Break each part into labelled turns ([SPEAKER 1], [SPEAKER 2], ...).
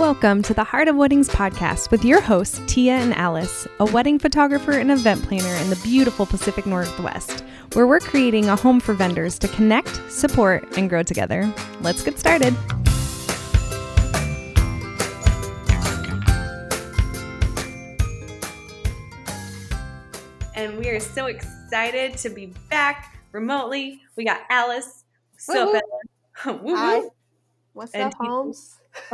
[SPEAKER 1] Welcome to the Heart of Weddings podcast with your hosts, Tia and Alice, a wedding photographer and event planner in the beautiful Pacific Northwest, where we're creating a home for vendors to connect, support, and grow together. Let's get started. And we are so excited to be back remotely. We got Alice, Sophia.
[SPEAKER 2] Hi. What's up, Holmes?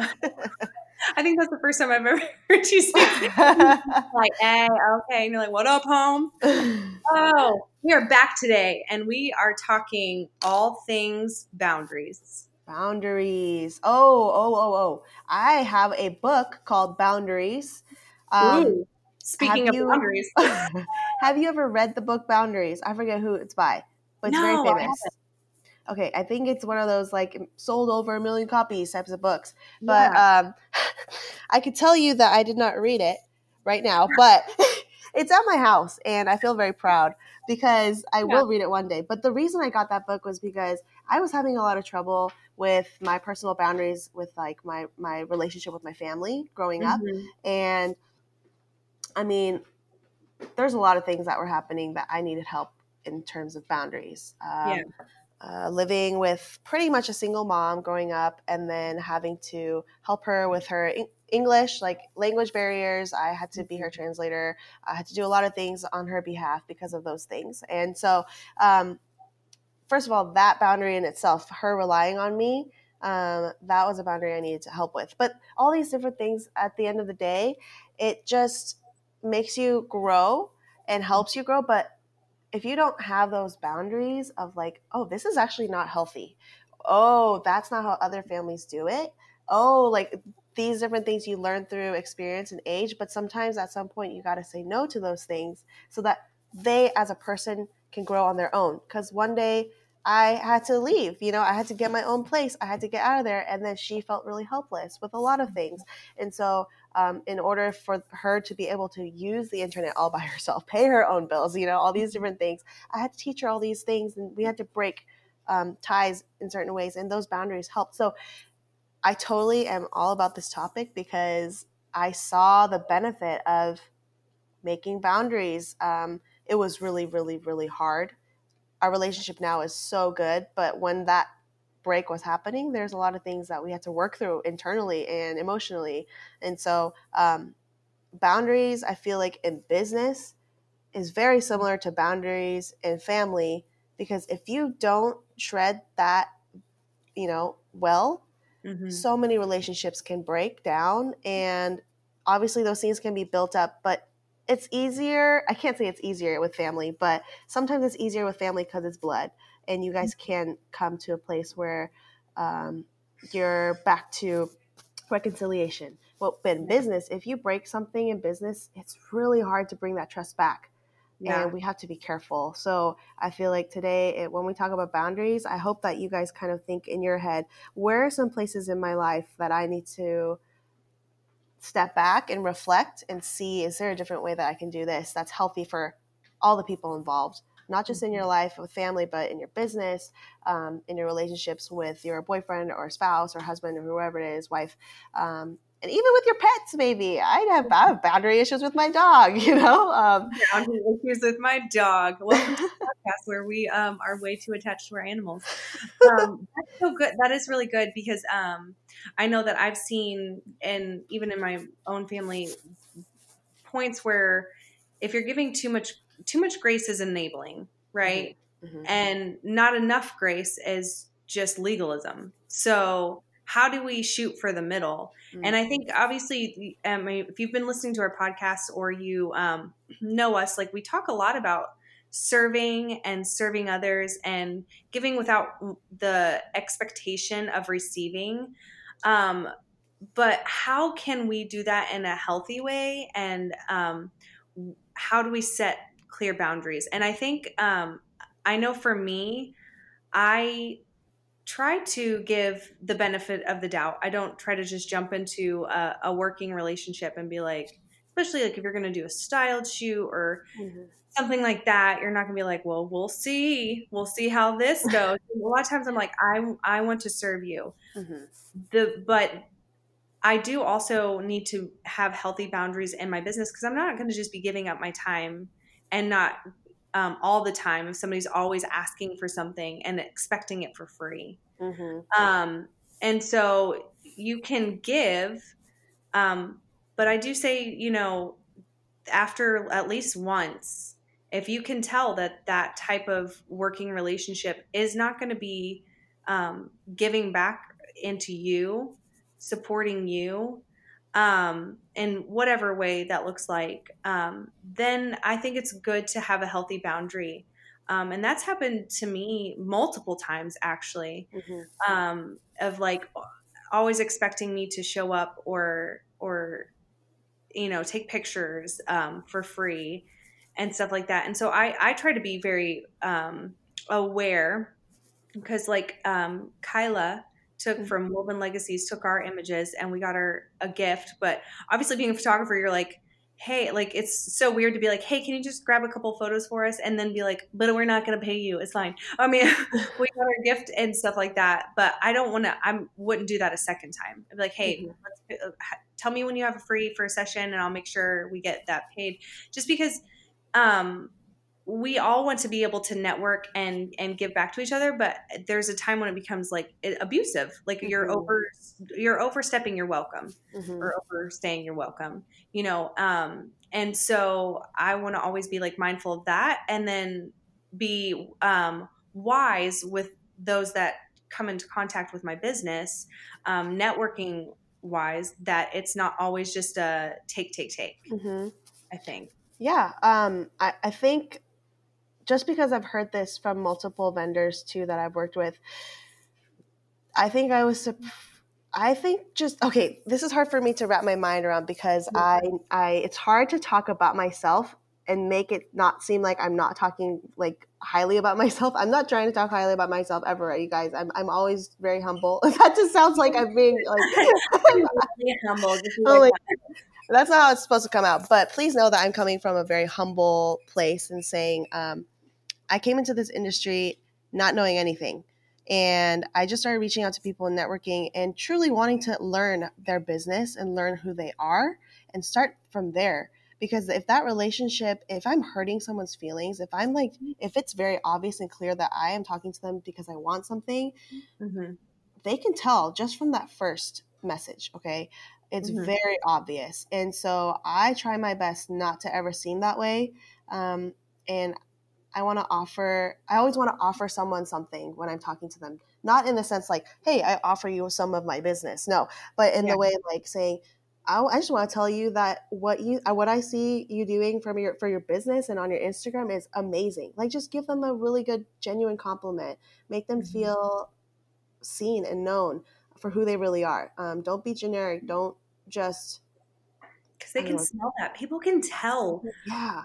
[SPEAKER 1] I think that's the first time I've ever heard you say like, hey, okay. And you're like, what up, home? oh, we are back today and we are talking all things boundaries.
[SPEAKER 2] Boundaries. Oh, oh, oh, oh. I have a book called Boundaries.
[SPEAKER 1] Um, Ooh, speaking of you, boundaries.
[SPEAKER 2] have you ever read the book Boundaries? I forget who it's by, but it's no, very famous okay, I think it's one of those like sold over a million copies types of books. But yeah. um, I could tell you that I did not read it right now, but it's at my house and I feel very proud because I yeah. will read it one day. But the reason I got that book was because I was having a lot of trouble with my personal boundaries with like my my relationship with my family growing mm-hmm. up and I mean there's a lot of things that were happening that I needed help in terms of boundaries. Um, yeah uh, living with pretty much a single mom growing up and then having to help her with her English, like language barriers. I had to be her mm-hmm. translator. I had to do a lot of things on her behalf because of those things. And so, um, first of all, that boundary in itself, her relying on me, um, that was a boundary I needed to help with. But all these different things at the end of the day, it just makes you grow and helps you grow. But if you don't have those boundaries of like, oh, this is actually not healthy. Oh, that's not how other families do it. Oh, like these different things you learn through experience and age, but sometimes at some point you got to say no to those things so that they as a person can grow on their own. Because one day I had to leave. You know, I had to get my own place. I had to get out of there. And then she felt really helpless with a lot of things. And so, um, in order for her to be able to use the internet all by herself, pay her own bills, you know, all these different things, I had to teach her all these things. And we had to break um, ties in certain ways. And those boundaries helped. So, I totally am all about this topic because I saw the benefit of making boundaries. Um, it was really, really, really hard our relationship now is so good. But when that break was happening, there's a lot of things that we had to work through internally and emotionally. And so, um, boundaries, I feel like in business, is very similar to boundaries in family because if you don't shred that, you know, well, mm-hmm. so many relationships can break down. And obviously, those things can be built up, but it's easier. I can't say it's easier with family, but sometimes it's easier with family because it's blood, and you guys can come to a place where um, you're back to reconciliation. Well, but in business, if you break something in business, it's really hard to bring that trust back. Yeah. And we have to be careful. So I feel like today, it, when we talk about boundaries, I hope that you guys kind of think in your head where are some places in my life that I need to step back and reflect and see is there a different way that I can do this that's healthy for all the people involved, not just in your mm-hmm. life with family, but in your business, um, in your relationships with your boyfriend or spouse or husband or whoever it is, wife. Um, and even with your pets, maybe I have, I have boundary issues with my dog. You know,
[SPEAKER 1] um, boundary issues with my dog. Welcome to the podcast where we um, are way too attached to our animals. Um, that's so good. That is really good because um, I know that I've seen, and even in my own family, points where if you're giving too much, too much grace is enabling, right? Mm-hmm. mm-hmm. And not enough grace is just legalism. So how do we shoot for the middle? Mm-hmm. And I think obviously, um, if you've been listening to our podcast or you um, know us, like we talk a lot about serving and serving others and giving without the expectation of receiving. Um, but how can we do that in a healthy way? And um, how do we set clear boundaries? And I think um, I know for me, I try to give the benefit of the doubt. I don't try to just jump into a, a working relationship and be like, especially like if you're going to do a styled shoot or mm-hmm. something like that, you're not going to be like, well, we'll see, we'll see how this goes. a lot of times I'm like, I I want to serve you, mm-hmm. the but I do also need to have healthy boundaries in my business because I'm not going to just be giving up my time and not um, all the time if somebody's always asking for something and expecting it for free. Mm-hmm. Um, and so you can give, um, but I do say, you know, after at least once, if you can tell that that type of working relationship is not going to be um, giving back into you, supporting you, um, in whatever way that looks like, um, then I think it's good to have a healthy boundary. Um, and that's happened to me multiple times actually, mm-hmm. um, of like always expecting me to show up or or you know take pictures um, for free and stuff like that. And so I I try to be very um, aware because like um, Kyla took mm-hmm. from Woven Legacies took our images and we got her a gift. But obviously, being a photographer, you're like, hey, like it's so weird to be like, hey, can you just grab a couple photos for us and then be like, but we're not gonna pay you. It's fine. I mean, we got our gift and stuff like that. But I don't want to. I wouldn't do that a second time. I'd be like, hey, mm-hmm. uh, tell me when you have a free for a session, and I'll make sure we get that paid. Just because. Um, we all want to be able to network and and give back to each other but there's a time when it becomes like abusive like mm-hmm. you're over you're overstepping your welcome mm-hmm. or overstaying your welcome you know um and so i want to always be like mindful of that and then be um wise with those that come into contact with my business um networking wise that it's not always just a take take take mm-hmm. i think
[SPEAKER 2] yeah um I, I think just because I've heard this from multiple vendors too that I've worked with, I think I was. I think just okay. This is hard for me to wrap my mind around because I, I, it's hard to talk about myself and make it not seem like I'm not talking like highly about myself. I'm not trying to talk highly about myself ever, you guys. I'm, I'm always very humble. that just sounds like I'm being like humble. Oh, like, that's not how it's supposed to come out. But please know that I'm coming from a very humble place and saying, um, I came into this industry not knowing anything. And I just started reaching out to people and networking and truly wanting to learn their business and learn who they are and start from there. Because if that relationship, if I'm hurting someone's feelings, if I'm like, if it's very obvious and clear that I am talking to them because I want something, mm-hmm. they can tell just from that first message. Okay. It's mm-hmm. very obvious. And so I try my best not to ever seem that way. Um, and I want to offer, I always want to offer someone something when I'm talking to them. Not in the sense like, hey, I offer you some of my business. No, but in yeah. the way like saying, I, I just want to tell you that what you, uh, what I see you doing from your, for your business and on your Instagram is amazing. Like just give them a really good, genuine compliment. Make them mm-hmm. feel seen and known for who they really are. Um, don't be generic. Don't just
[SPEAKER 1] because they can know. smell that. People can tell.
[SPEAKER 2] Yeah.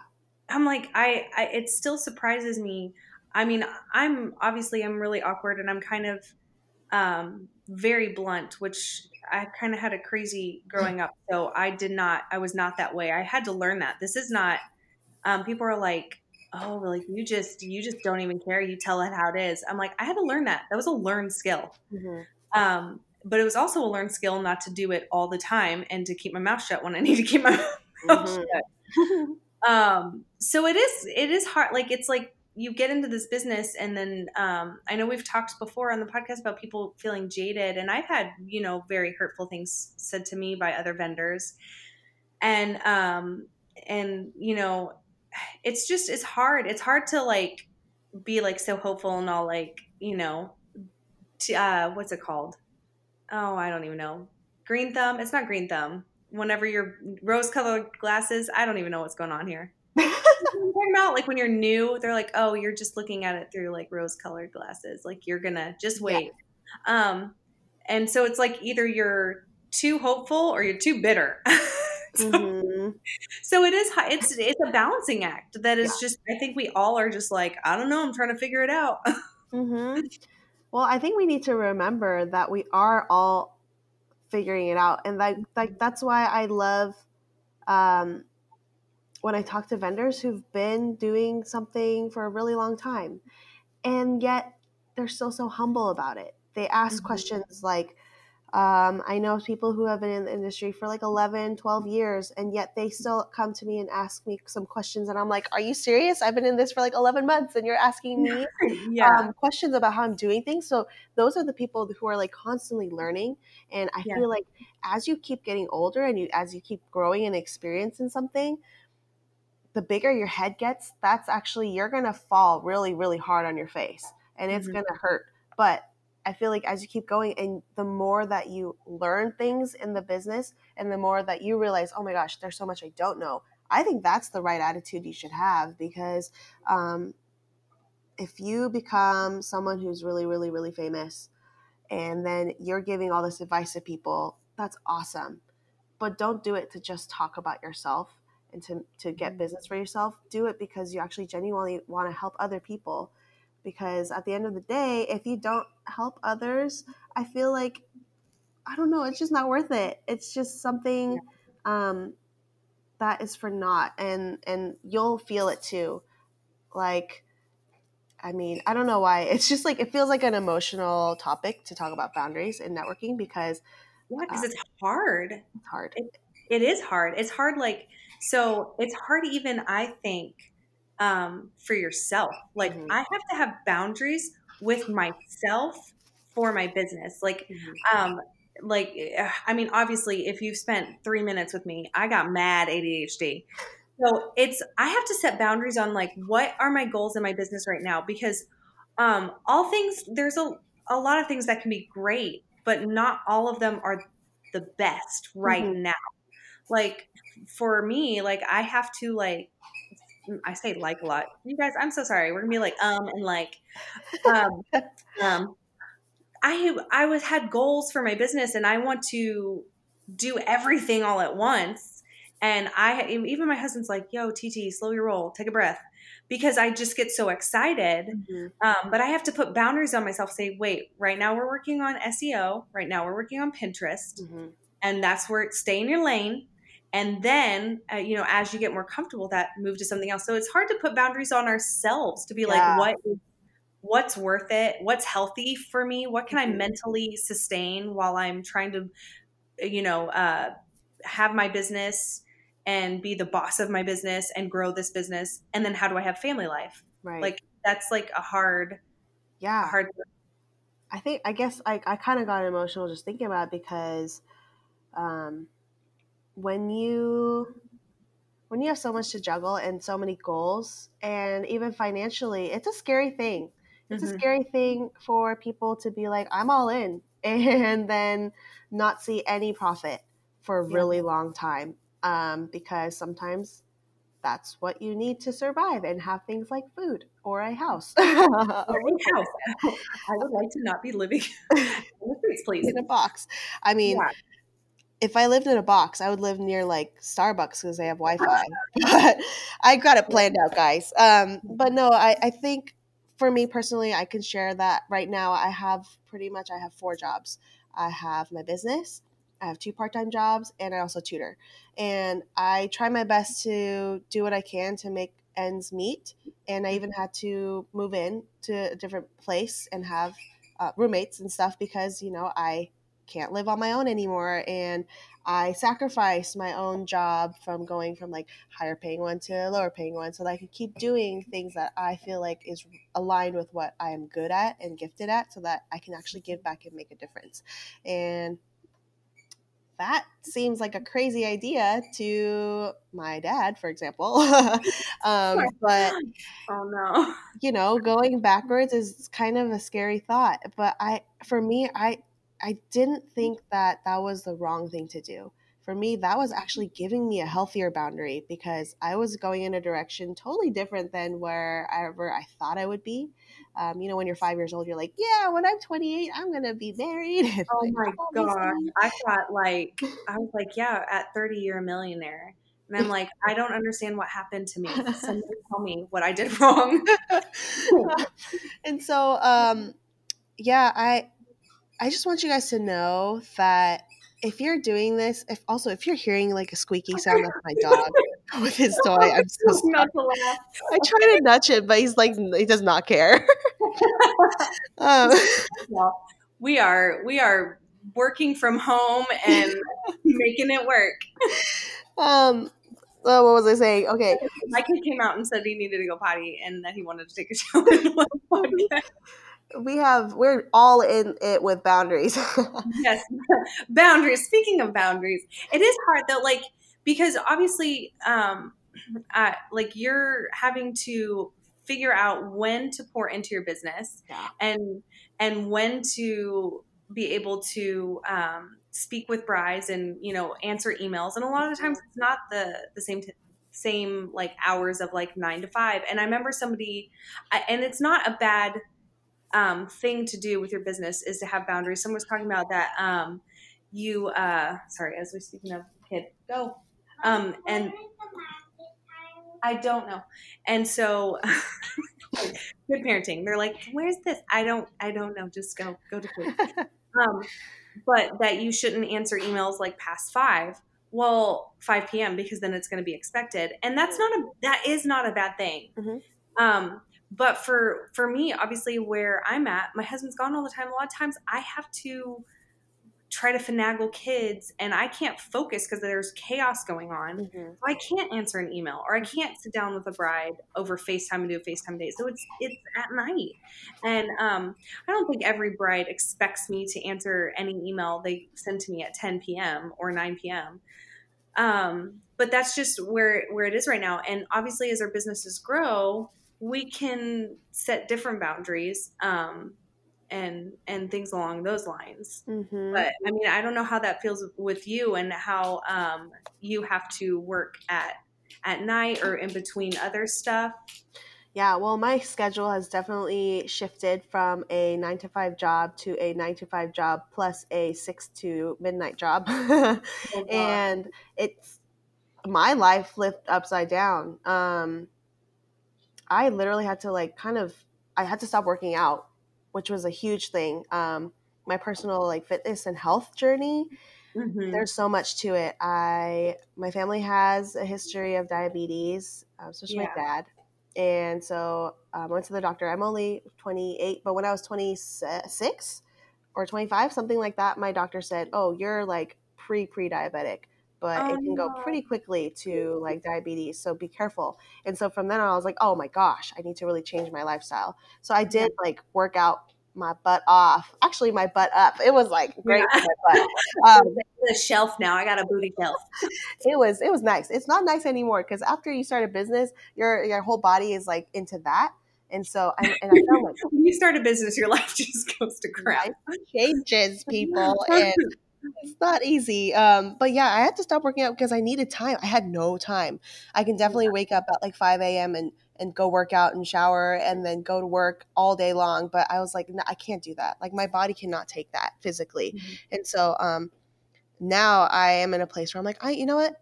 [SPEAKER 1] I'm like, I, I, it still surprises me. I mean, I'm obviously I'm really awkward and I'm kind of um, very blunt, which I kind of had a crazy growing up. So I did not, I was not that way. I had to learn that. This is not, um, people are like, oh, like you just, you just don't even care. You tell it how it is. I'm like, I had to learn that. That was a learned skill. Mm-hmm. Um, but it was also a learned skill not to do it all the time and to keep my mouth shut when I need to keep my mouth mm-hmm. shut. um so it is it is hard like it's like you get into this business and then um, i know we've talked before on the podcast about people feeling jaded and i've had you know very hurtful things said to me by other vendors. And um and you know it's just it's hard. It's hard to like be like so hopeful and all like you know uh what's it called? Oh i don't even know. Green thumb? It's not green thumb whenever you're rose colored glasses. I don't even know what's going on here. talking about like when you're new, they're like, oh, you're just looking at it through like rose colored glasses. Like you're gonna just wait. Yeah. Um, and so it's like either you're too hopeful or you're too bitter. so, mm-hmm. so, it is it's it's a balancing act that is yeah. just I think we all are just like I don't know I'm trying to figure it out.
[SPEAKER 2] mm-hmm. Well, I think we need to remember that we are all figuring it out and like like that's why i love um, when i talk to vendors who've been doing something for a really long time and yet they're still so humble about it they ask mm-hmm. questions like Um, I know people who have been in the industry for like 11, 12 years, and yet they still come to me and ask me some questions. And I'm like, Are you serious? I've been in this for like 11 months, and you're asking me yeah. um, questions about how I'm doing things. So, those are the people who are like constantly learning. And I yeah. feel like as you keep getting older and you as you keep growing and experiencing something, the bigger your head gets, that's actually, you're going to fall really, really hard on your face and it's mm-hmm. going to hurt. But I feel like as you keep going and the more that you learn things in the business and the more that you realize, oh my gosh, there's so much I don't know. I think that's the right attitude you should have because um, if you become someone who's really, really, really famous and then you're giving all this advice to people, that's awesome. But don't do it to just talk about yourself and to, to get mm-hmm. business for yourself. Do it because you actually genuinely want to help other people because at the end of the day if you don't help others i feel like i don't know it's just not worth it. It's just something um, that is for naught and and you'll feel it too. Like i mean i don't know why. It's just like it feels like an emotional topic to talk about boundaries and networking because
[SPEAKER 1] yeah because uh, it's hard.
[SPEAKER 2] it's hard.
[SPEAKER 1] It, it is hard. It's hard like so it's hard even i think um, for yourself. Like mm-hmm. I have to have boundaries with myself for my business. Like, mm-hmm. um, like eh, I mean, obviously, if you've spent three minutes with me, I got mad ADHD. So it's I have to set boundaries on like what are my goals in my business right now because um, all things there's a a lot of things that can be great, but not all of them are the best right mm-hmm. now. Like for me, like I have to like I say like a lot. You guys, I'm so sorry. We're gonna be like um and like um um. I I was had goals for my business and I want to do everything all at once. And I even my husband's like, "Yo, TT, slow your roll, take a breath," because I just get so excited. Mm-hmm. Um, but I have to put boundaries on myself. Say, wait, right now we're working on SEO. Right now we're working on Pinterest, mm-hmm. and that's where it, stay in your lane and then uh, you know as you get more comfortable that move to something else. So it's hard to put boundaries on ourselves to be yeah. like what what's worth it? What's healthy for me? What can mm-hmm. i mentally sustain while i'm trying to you know uh, have my business and be the boss of my business and grow this business? And then how do i have family life? Right. Like that's like a hard
[SPEAKER 2] yeah. a hard i think i guess i, I kind of got emotional just thinking about it because um when you when you have so much to juggle and so many goals and even financially it's a scary thing it's mm-hmm. a scary thing for people to be like i'm all in and then not see any profit for a really yeah. long time um, because sometimes that's what you need to survive and have things like food or a house. or a
[SPEAKER 1] house. I would like to not be living in the streets, please.
[SPEAKER 2] In a box. I mean, yeah if I lived in a box, I would live near like Starbucks because they have Wi-Fi. but I got it planned out, guys. Um, but no, I, I think for me personally, I can share that right now. I have pretty much I have four jobs. I have my business, I have two part-time jobs, and I also tutor. And I try my best to do what I can to make ends meet. And I even had to move in to a different place and have uh, roommates and stuff because you know I can't live on my own anymore and I sacrificed my own job from going from like higher paying one to lower paying one so that I could keep doing things that I feel like is aligned with what I am good at and gifted at so that I can actually give back and make a difference. And that seems like a crazy idea to my dad, for example. um, but
[SPEAKER 1] oh no,
[SPEAKER 2] you know, going backwards is kind of a scary thought. But I, for me, I I didn't think that that was the wrong thing to do. For me, that was actually giving me a healthier boundary because I was going in a direction totally different than wherever I thought I would be. Um, you know, when you're five years old, you're like, yeah, when I'm 28, I'm going to be married.
[SPEAKER 1] oh like, my God. I thought, like, I was like, yeah, at 30, you're a millionaire. And I'm like, I don't understand what happened to me. Somebody tell me what I did wrong.
[SPEAKER 2] and so, um, yeah, I I just want you guys to know that if you're doing this, if also if you're hearing like a squeaky sound, that's my dog with his toy. I'm so sorry. I try to nudge it, but he's like he does not care.
[SPEAKER 1] um, well, we are we are working from home and making it work.
[SPEAKER 2] Um, oh, what was I saying? Okay.
[SPEAKER 1] My kid came out and said he needed to go potty and that he wanted to take a shower.
[SPEAKER 2] We have we're all in it with boundaries.
[SPEAKER 1] yes, boundaries. Speaking of boundaries, it is hard though, like because obviously, um, uh, like you're having to figure out when to pour into your business yeah. and and when to be able to um, speak with brides and you know answer emails and a lot of the times it's not the the same t- same like hours of like nine to five and i remember somebody and it's not a bad um, thing to do with your business is to have boundaries. Someone was talking about that um, you uh sorry as we're speaking of kid go. Um and i don't know. And so good parenting. They're like where's this? I don't i don't know. Just go go to sleep. Um but that you shouldn't answer emails like past five. Well 5 p.m because then it's going to be expected. And that's not a that is not a bad thing. Mm-hmm. um but for for me obviously where i'm at my husband's gone all the time a lot of times i have to try to finagle kids and I can't focus because there's chaos going on. Mm-hmm. So I can't answer an email or I can't sit down with a bride over FaceTime and do a FaceTime date. So it's it's at night. And um, I don't think every bride expects me to answer any email they send to me at 10 p.m. or 9 p.m. Um, but that's just where where it is right now. And obviously as our businesses grow, we can set different boundaries. Um, and and things along those lines. Mm-hmm. But I mean, I don't know how that feels with you and how um, you have to work at at night or in between other stuff.
[SPEAKER 2] Yeah, well, my schedule has definitely shifted from a nine to five job to a nine to five job plus a six to midnight job. oh, and it's my life flipped upside down. Um, I literally had to like kind of, I had to stop working out which was a huge thing. Um, my personal like fitness and health journey. Mm-hmm. There's so much to it. I my family has a history of diabetes, uh, especially yeah. my dad, and so um, I went to the doctor. I'm only 28, but when I was 26 or 25, something like that, my doctor said, "Oh, you're like pre pre diabetic." But oh, it can go pretty quickly to like diabetes. So be careful. And so from then on, I was like, oh my gosh, I need to really change my lifestyle. So I did like work out my butt off. Actually, my butt up. It was like great yeah. butt.
[SPEAKER 1] Um, the shelf now. I got a booty shelf.
[SPEAKER 2] it was it was nice. It's not nice anymore because after you start a business, your your whole body is like into that. And so, I, and I
[SPEAKER 1] felt like when you start a business, your life just goes to crap.
[SPEAKER 2] Life changes, people, and it's not easy. Um, but yeah, I had to stop working out because I needed time. I had no time. I can definitely wake up at like 5 a.m. and and go work out and shower and then go to work all day long. But I was like, no, I can't do that. Like my body cannot take that physically. Mm-hmm. And so um, now I am in a place where I'm like, I, you know what?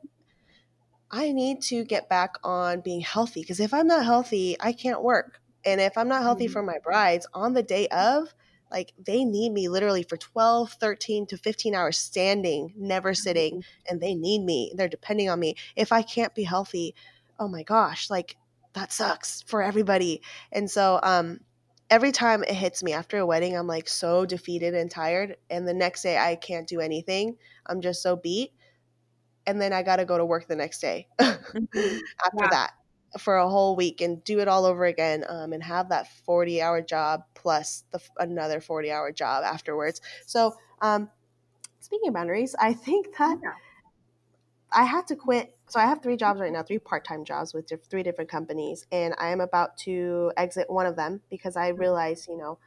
[SPEAKER 2] I need to get back on being healthy because if I'm not healthy, I can't work. And if I'm not healthy mm-hmm. for my brides on the day of, like they need me literally for 12 13 to 15 hours standing never sitting mm-hmm. and they need me they're depending on me if i can't be healthy oh my gosh like that sucks for everybody and so um every time it hits me after a wedding i'm like so defeated and tired and the next day i can't do anything i'm just so beat and then i got to go to work the next day mm-hmm. after yeah. that for a whole week and do it all over again um, and have that 40 hour job plus the, another 40 hour job afterwards. So, um, speaking of boundaries, I think that yeah. I had to quit. So, I have three jobs right now, three part time jobs with diff- three different companies, and I am about to exit one of them because I mm-hmm. realize, you know,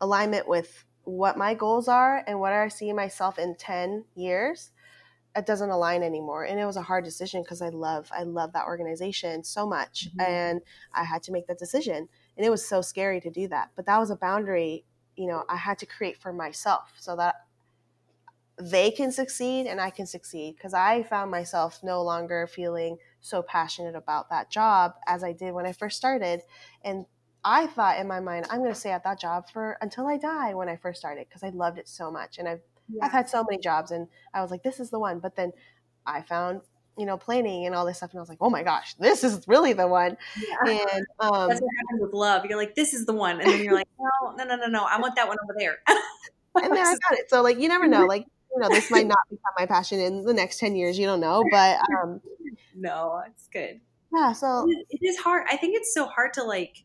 [SPEAKER 2] alignment with what my goals are and what I see myself in 10 years it doesn't align anymore and it was a hard decision because i love i love that organization so much mm-hmm. and i had to make that decision and it was so scary to do that but that was a boundary you know i had to create for myself so that they can succeed and i can succeed because i found myself no longer feeling so passionate about that job as i did when i first started and i thought in my mind i'm going to stay at that job for until i die when i first started because i loved it so much and i've yeah. I've had so many jobs and I was like, this is the one. But then I found, you know, planning and all this stuff. And I was like, oh my gosh, this is really the one. Yeah. And
[SPEAKER 1] um, that's what happens with love. You're like, this is the one. And then you're like, no, no, no, no, no. I want that one over there.
[SPEAKER 2] and then I got it. So like you never know. Like you know, this might not become my passion in the next ten years. You don't know, but um,
[SPEAKER 1] no, it's good.
[SPEAKER 2] Yeah. So
[SPEAKER 1] it is hard. I think it's so hard to like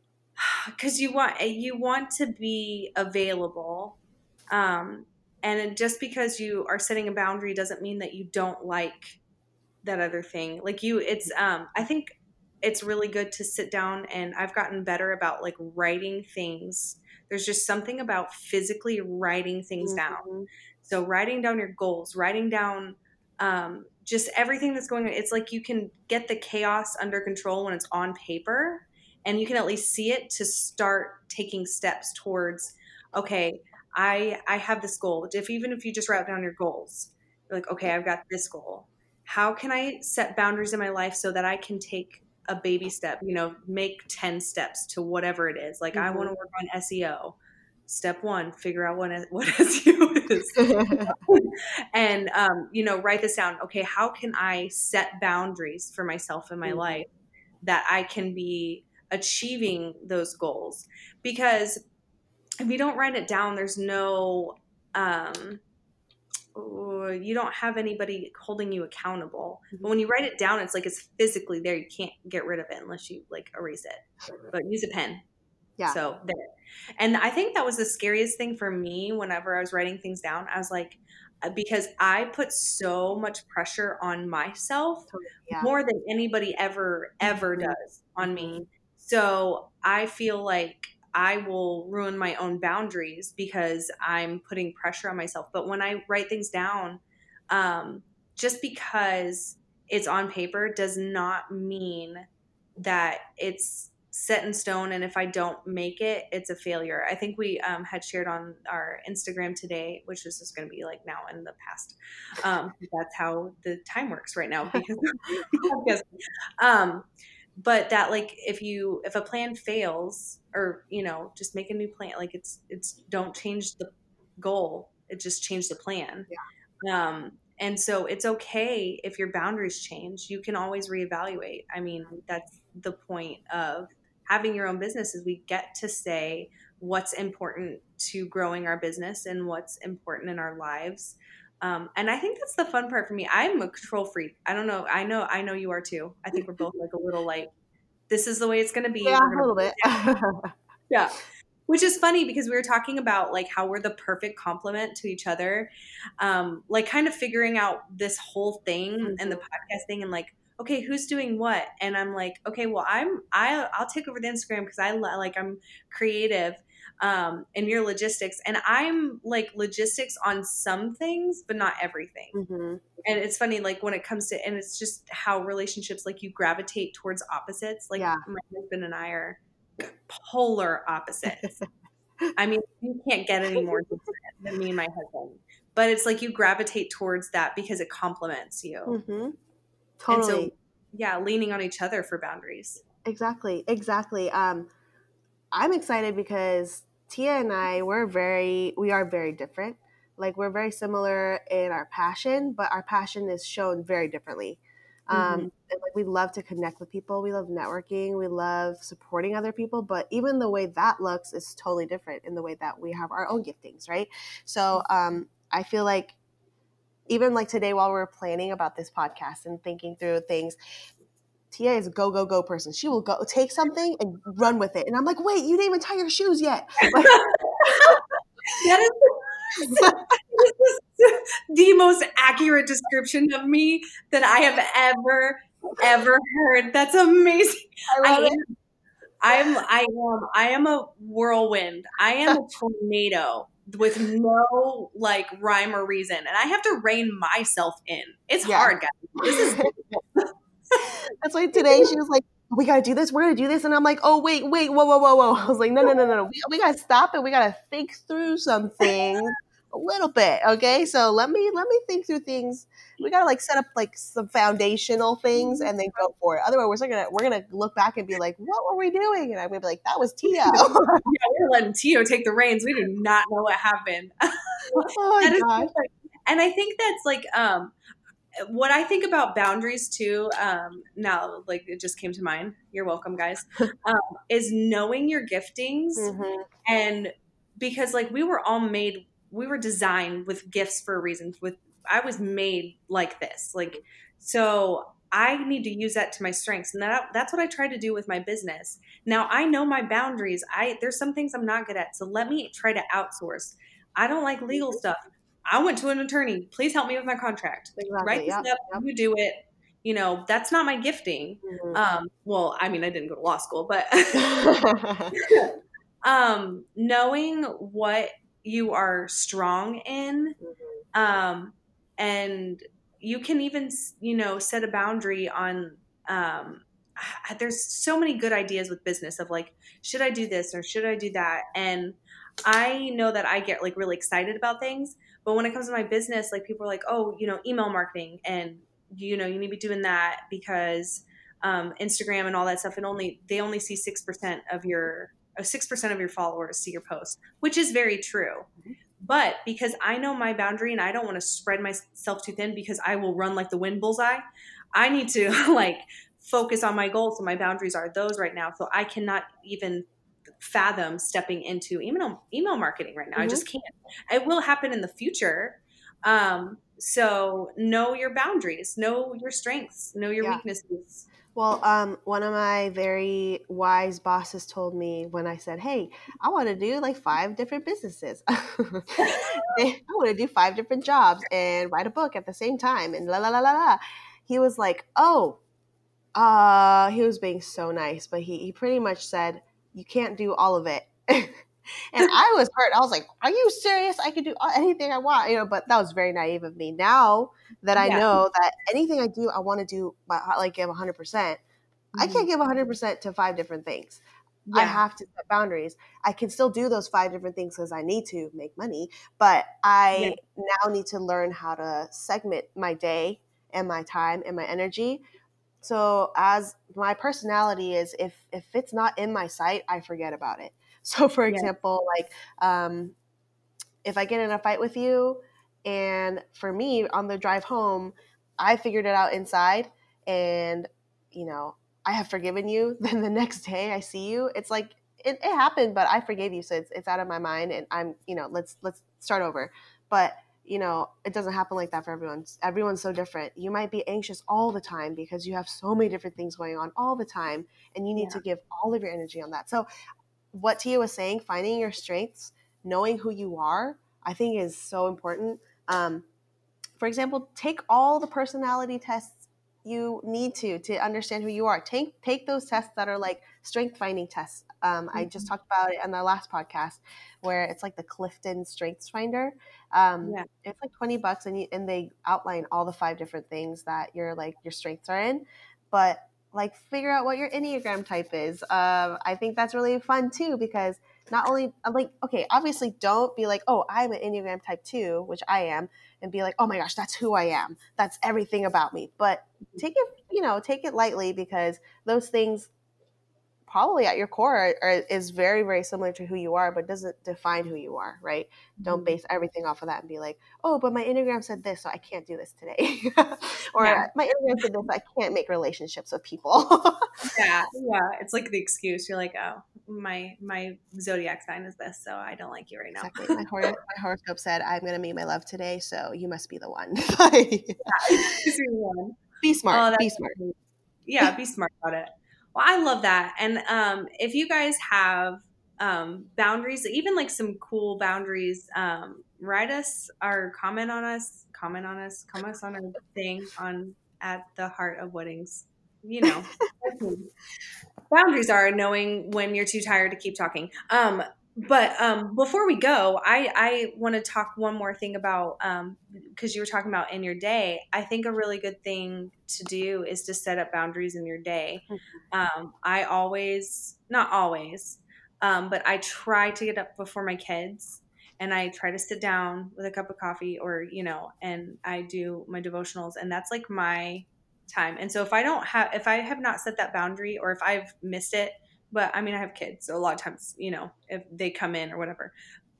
[SPEAKER 1] because you want you want to be available um and just because you are setting a boundary doesn't mean that you don't like that other thing. Like you it's um i think it's really good to sit down and i've gotten better about like writing things. There's just something about physically writing things mm-hmm. down so writing down your goals writing down um, just everything that's going on. It's like you can get the chaos under control when it's on paper and you can at least see it to start taking steps towards okay i i have this goal. If even if you just write down your goals you're like okay i've got this goal. How can i set boundaries in my life so that i can take a baby step you know make 10 steps to whatever it is? Like mm-hmm. i want to work on seo step one figure out what, what seo is. And um, you know write this down. Okay how can i set boundaries for myself in my mm-hmm. life that i can be achieving those goals? Because if you don't write it down. There's no um, you don't have anybody holding you accountable. But when you write it down it's like it's physically there. You can't get rid of it unless you like erase it. But use a pen. Yeah. So there. And i think that was the scariest thing for me whenever i was writing things down. I was like uh, because i put so much pressure on myself yeah. more than anybody ever ever mm-hmm. does on me. Mm-hmm. So I feel like I will ruin my own boundaries because I'm putting pressure on myself. But when I write things down, um, just because it's on paper does not mean that it's set in stone and if i don't make it it's a failure. I think we um, had shared on our instagram today which is just going to be like now in the past. Um, that's how the time works right now because um, but that like if you if a plan fails or you know just make a new plan like it's it's don't change the goal it just change the plan. Yeah. um and so it's okay if your boundaries change you can always reevaluate. I mean that's the point of having your own business is we get to say what's important to growing our business and what's important in our lives um, and I think that's the fun part for me. I'm a control freak. I don't know. I know. I know you are too. I think we're both like a little like, this is the way it's going to be.
[SPEAKER 2] Yeah, a little bit.
[SPEAKER 1] yeah. Which is funny because we were talking about like how we're the perfect complement to each other. Um, like kind of figuring out this whole thing mm-hmm. and the podcast thing and like, okay, who's doing what? And I'm like, okay, well, I'm I I'll take over the Instagram because I like I'm creative um, and your logistics. And I'm like logistics on some things, but not everything. Mm-hmm. And it's funny, like when it comes to, and it's just how relationships, like you gravitate towards opposites. Like yeah. my husband and I are polar opposites. I mean, you can't get any more than me and my husband. But it's like you gravitate towards that because it complements you. Mm-hmm. Totally. So, yeah, leaning on each other for boundaries.
[SPEAKER 2] Exactly. Exactly. Um, I'm excited because Tia and I, we're very, we are very different. Like we're very similar in our passion, but our passion is shown very differently. Um, mm-hmm. and like we love to connect with people. We love networking. We love supporting other people. But even the way that looks is totally different in the way that we have our own giftings, right? So um, I feel like even like today while we are planning about this podcast and thinking through things, Tia is a go go go person. She will go take something and run with it, and I'm like, wait, you didn't even tie your shoes yet. Like,
[SPEAKER 1] that is the most accurate description of me that I have ever ever heard. That's amazing. I I am. I'm I am I am a whirlwind. I am a tornado with no like rhyme or reason, and I have to rein myself in. It's yeah. hard, guys. This is
[SPEAKER 2] That's why today she was like, we gotta do this. We're gonna do this, and I'm like, oh wait, wait, whoa, whoa, whoa, whoa. I was like, no, no, no, no, no. We, we gotta stop it. We gotta think through something a little bit, okay? So let me let me think through things. We gotta like set up like some foundational things and then go for it. Otherwise, we're gonna we're gonna look back and be like, what were we doing? And I'm gonna be like, that was Tia. yeah,
[SPEAKER 1] we're letting Tia take the reins. We do not know what happened. oh my gosh. And I think that's like um what I think about boundaries too, um, now like it just came to mind. You're welcome, guys. Um, is knowing your giftings mm-hmm. and because like we were all made we were designed with gifts for a reason with i was made like this like so i need to use that to my strengths and that that's what i try to do with my business now i know my boundaries i there's some things i'm not good at so let me try to outsource i don't like legal stuff i went to an attorney please help me with my contract exactly. write this yep. up you do it you know that's not my gifting mm-hmm. um well i mean i didn't go to law school but um knowing what you are strong in mm-hmm. um and you can even you know set a boundary on um there's so many good ideas with business of like should i do this or should i do that and i know that i get like really excited about things but when it comes to my business like people are like oh you know email marketing and you know you need to be doing that because um, instagram and all that stuff and only they only see 6% of your 6% of your followers see your post which is very true mm-hmm. but because i know my boundary and i don't want to spread myself too thin because i will run like the wind bullseye i need to like focus on my goals so my boundaries are those right now so i cannot even fathom stepping into email email marketing right now mm-hmm. i just can't it will happen in the future um, so know your boundaries, know your strengths, know your yeah. weaknesses.
[SPEAKER 2] Well, um, one of my very wise bosses told me when I said, "Hey, I want to do like five different businesses. I want to do five different jobs and write a book at the same time." And la la la la la. He was like, "Oh, uh," he was being so nice, but he he pretty much said, "You can't do all of it." and I was hurt. I was like, "Are you serious? I could do anything I want," you know. But that was very naive of me. Now that I yeah. know that anything I do, I want to do my like give 100. percent I can't mm-hmm. give 100 percent to five different things. Yeah. I have to set boundaries. I can still do those five different things because I need to make money, but I yeah. now need to learn how to segment my day and my time and my energy. So as my personality is if if it's not in my sight, I forget about it. So, for example, yeah. like um, if I get in a fight with you, and for me on the drive home, I figured it out inside, and you know I have forgiven you. Then the next day I see you, it's like it, it happened, but I forgave you, so it's it's out of my mind, and I'm you know let's let's start over. But you know, it doesn't happen like that for everyone. Everyone's so different. You might be anxious all the time because you have so many different things going on all the time, and you need yeah. to give all of your energy on that. So what Tia was saying, finding your strengths, knowing who you are, I think is so important. Um, for example, take all the personality tests you need to to understand who you are. Take take those tests that are like strength finding tests. Um, mm-hmm. I just mm-hmm. talked about it on the last podcast, where it's like the Clifton Strengths Finder. Um, yeah. It's like twenty bucks, and you, and they outline all the five different things that your like your strengths are in. But like figure out what your enneagram type is um, i think that's really fun too because not only i'm like okay obviously don't be like oh i'm an enneagram type 2 which i am and be like oh my gosh that's who i am that's everything about me but mm-hmm. take it you know take it lightly because those things probably at your core are, is very very similar to who you are but doesn't define who you are right? Mm-hmm. don't base everything off of that and be like oh but my enneagram said this so i can't do this today. Or yeah. my enneagram said this i can't make relationships with people.
[SPEAKER 1] Yeah yeah it's like the excuse you're like oh my my zodiac sign is this so i don't like you right now. Exactly.
[SPEAKER 2] my, hor- my horoscope said i'm going to meet my love today so you must be the one.
[SPEAKER 1] Yeah,
[SPEAKER 2] be smart oh, be smart.
[SPEAKER 1] yeah be smart about it well, I love that. And um, if you guys have um, boundaries, even like some cool boundaries, um, write us or comment on us, comment on us, comment us on our thing on at the heart of weddings. You know, boundaries are knowing when you're too tired to keep talking. Um, but um, before we go, I, I want to talk one more thing about because um, you were talking about in your day. I think a really good thing to do is to set up boundaries in your day. Mm-hmm. Um, I always, not always, um, but I try to get up before my kids and I try to sit down with a cup of coffee or, you know, and I do my devotionals. And that's like my time. And so if I don't have, if I have not set that boundary or if I've missed it, but I mean, I have kids, so a lot of times, you know, if they come in or whatever,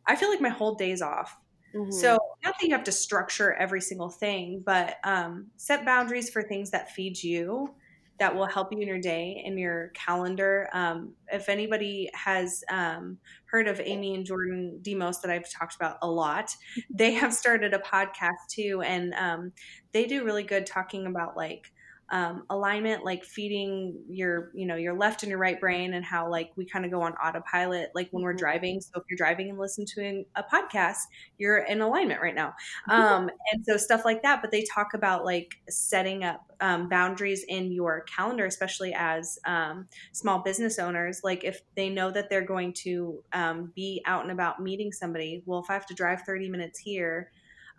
[SPEAKER 1] I feel like my whole day's off. Mm-hmm. So not that you have to structure every single thing, but um, set boundaries for things that feed you, that will help you in your day in your calendar. Um, if anybody has um, heard of Amy and Jordan Demos that I've talked about a lot, they have started a podcast too, and um, they do really good talking about like um, alignment like feeding your you know your left and your right brain and how like we kind of go on autopilot like when we're mm-hmm. driving so if you're driving and listen to a podcast you're in alignment right now mm-hmm. um, and so stuff like that but they talk about like setting up um, boundaries in your calendar especially as um, small business owners like if they know that they're going to um, be out and about meeting somebody well if i have to drive 30 minutes here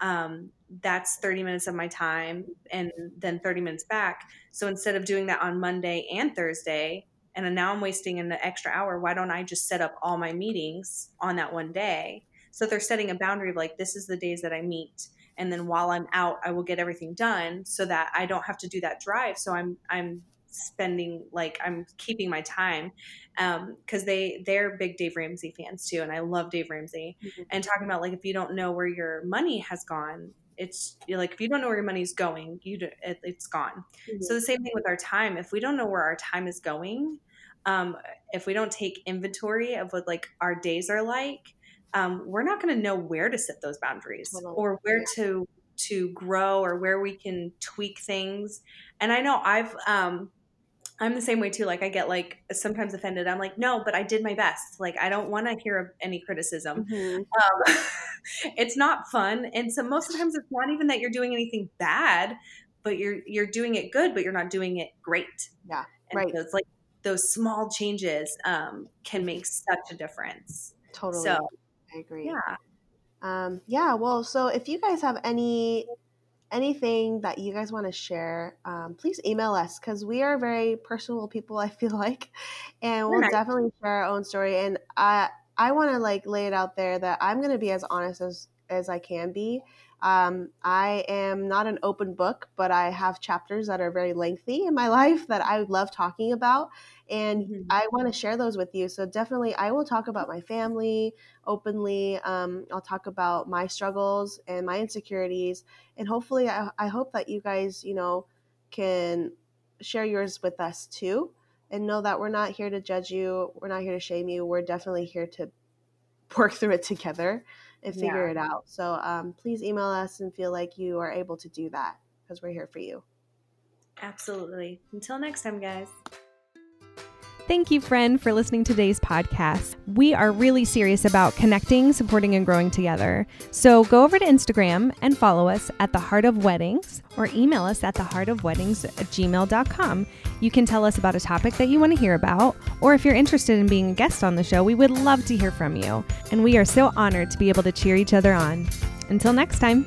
[SPEAKER 1] um, that's 30 minutes of my time and then 30 minutes back. So instead of doing that on Monday and Thursday, and now I'm wasting an extra hour, why don't I just set up all my meetings on that one day? So they're setting a boundary of like, this is the days that I meet. And then while I'm out, I will get everything done so that I don't have to do that drive. So I'm, I'm spending like I'm keeping my time because um, they they're big Dave Ramsey fans too, and I love Dave Ramsey. Mm-hmm. And talking about like if you don't know where your money has gone, it's like if you don't know where your money's going, you do, it, has gone. Mm-hmm. So the same thing with our time. If we don't know where our time is going, um, if we don't take inventory of what like our days are like, um, we're not going to know where to set those boundaries totally. or where yeah. to to grow or where we can tweak things. And I know I've um, I'm the same way too. Like I get like sometimes offended. I'm like, no, but I did my best. Like I don't want to hear any criticism. Mm-hmm. Um, it's not fun, and so most of the times it's not even that you're doing anything bad, but you're you're doing it good, but you're not doing it great.
[SPEAKER 2] Yeah,
[SPEAKER 1] and right. So it's like those small changes um, can make such a difference.
[SPEAKER 2] Totally,
[SPEAKER 1] so,
[SPEAKER 2] I agree.
[SPEAKER 1] Yeah,
[SPEAKER 2] um, yeah. Well, so if you guys have any anything that you guys want to share, um, please email us because we are very personal people. I feel like, and we'll nice. definitely share our own story. And I I want to like lay it out there that I'm going to be as honest as as I can be. Um, I am not an open book, but I have chapters that are very lengthy in my life that I love talking about. And mm-hmm. I want to share those with you. So definitely, I will talk about my family openly. Um, I'll talk about my struggles and my insecurities. And hopefully, I, I hope that you guys, you know, can share yours with us too. And know that we're not here to judge you. We're not here to shame you. We're definitely here to work through it together and figure yeah. it out. So um, please email us and feel like you are able to do that because we're here for you.
[SPEAKER 1] Absolutely. Until next time, guys.
[SPEAKER 3] Thank you, friend, for listening to today's podcast. We are really serious about connecting, supporting, and growing together. So go over to Instagram and follow us at The Heart of Weddings or email us at theheartofweddings at gmail.com. You can tell us about a topic that you want to hear about, or if you're interested in being a guest on the show, we would love to hear from you. And we are so honored to be able to cheer each other on. Until next time.